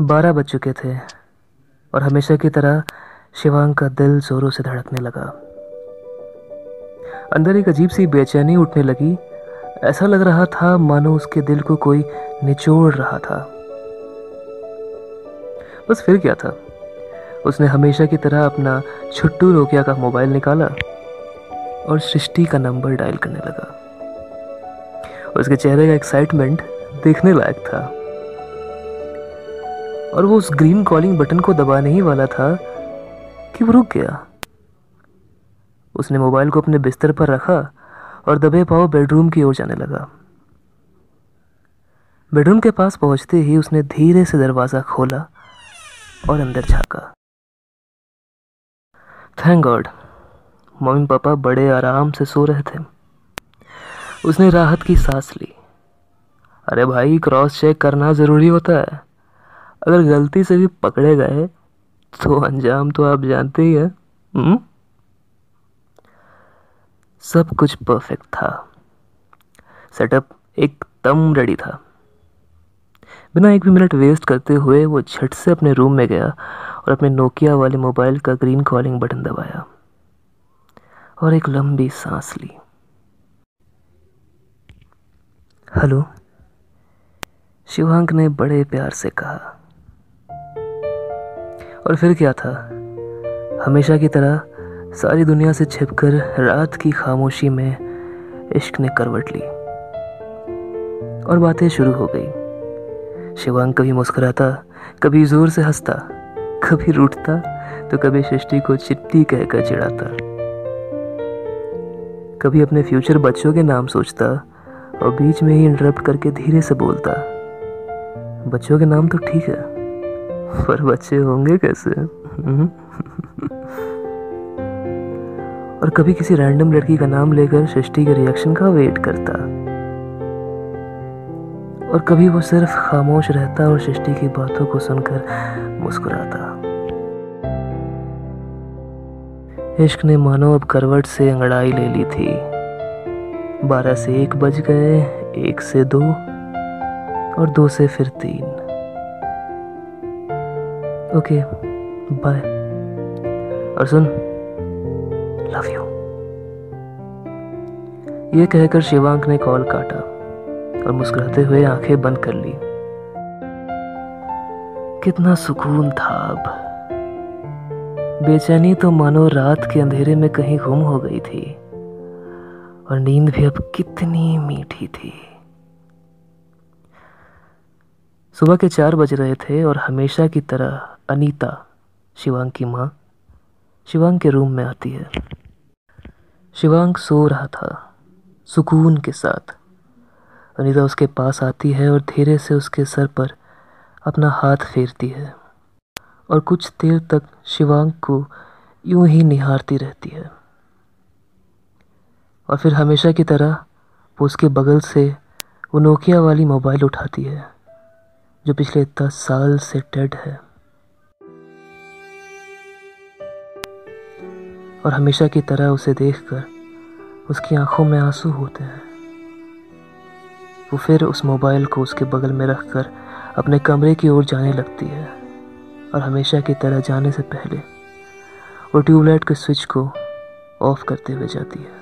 बारह बज चुके थे और हमेशा की तरह शिवांग का दिल जोरों से धड़कने लगा। अंदर एक अजीब सी बेचैनी उठने लगी। ऐसा लग रहा था मानो उसके दिल को कोई निचोड़ रहा था। बस फिर क्या था? उसने हमेशा की तरह अपना छुट्टू रोकिया का मोबाइल निकाला और सृष्टि का नंबर डायल करने लगा। उसके चेहरे का एक्साइटमेंट देखने लायक था। और वो उस ग्रीन कॉलिंग बटन को दबाने ही वाला था कि वो रुक गया। उसने मोबाइल को अपने बिस्तर पर रखा और दबे पाओ बेडरूम की ओर जाने लगा। बेडरूम के पास पहुँचते ही उसने धीरे से दरवाज़ा खोला और अंदर झांका। थैंक गॉड मम्मी पापा बड़े आराम से सो रहे थे। उसने राहत की सांस ली। अरे भाई क्रॉस चेक करना ज़रूरी होता है। अगर गलती से भी पकड़े गए तो अंजाम तो आप जानते ही हैं। हम्म? सब कुछ परफेक्ट था। सेटअप एकदम रेडी था। बिना एक भी मिनट वेस्ट करते हुए, वो झट से अपने रूम में गया और अपने नोकिया वाले मोबाइल का ग्रीन कॉलिंग बटन दबाया और एक लंबी सांस ली। हेलो शिवांक ने बड़े प्यार से कहा। और फिर क्या था? हमेशा की तरह सारी दुनिया से छिपकर रात की खामोशी में इश्क ने करवट ली। और बातें शुरू हो गई। शिवांग कभी मुस्कुराता, कभी ज़ोर से हंसता, कभी रूठता तो कभी सृष्टि को चिट्टी कहकर चिढ़ाता। कभी अपने फ्यूचर बच्चों के नाम सोचता और बीच में ही इंटरप्ट करके धीरे से बोलता, बच्चों के नाम तो ठीक है। पर बच्चे होंगे कैसे? हम्म? और कभी किसी रैंडम लड़की का नाम लेकर सृष्टि के रिएक्शन का वेट करता। और कभी वो सिर्फ़ खामोश रहता और सृष्टि की बातों को सुनकर मुस्कुराता। इश्क ने मानो अब करवट से अंगड़ाई ले ली थी। बारह से एक बज गए, एक से दो, और दो से फिर तीन। ओके बाय और सुन लव यू ये कहकर शिवांक ने कॉल काटा और मुस्कुराते हुए आँखें बंद कर ली। कितना सुकून था अब। बेचैनी तो मानो रात के अंधेरे में कहीं गुम हो गई थी। और नींद भी अब कितनी मीठी थी। सुबह के चार बज रहे थे और हमेशा की तरह अनीता, शिवांग की माँ, शिवांग के रूम में आती है। शिवांग सो रहा था, सुकून के साथ। अनीता उसके पास आती है और धीरे से उसके सर पर अपना हाथ फेरती है और कुछ देर तक शिवांग को यूँ ही निहारती रहती है। और फिर हमेशा की तरह वो उसके बगल से वो नोकिया वाली मोबाइल उठाती है। जो पिछले दस साल से डेड है। और हमेशा की तरह उसे देखकर उसकी आँखों में आँसू होते हैं। वो फिर उस मोबाइल को उसके बगल में रखकर अपने कमरे की ओर जाने लगती है और हमेशा की तरह जाने से पहले वो ट्यूबलाइट के स्विच को ऑफ़ करते हुए जाती है।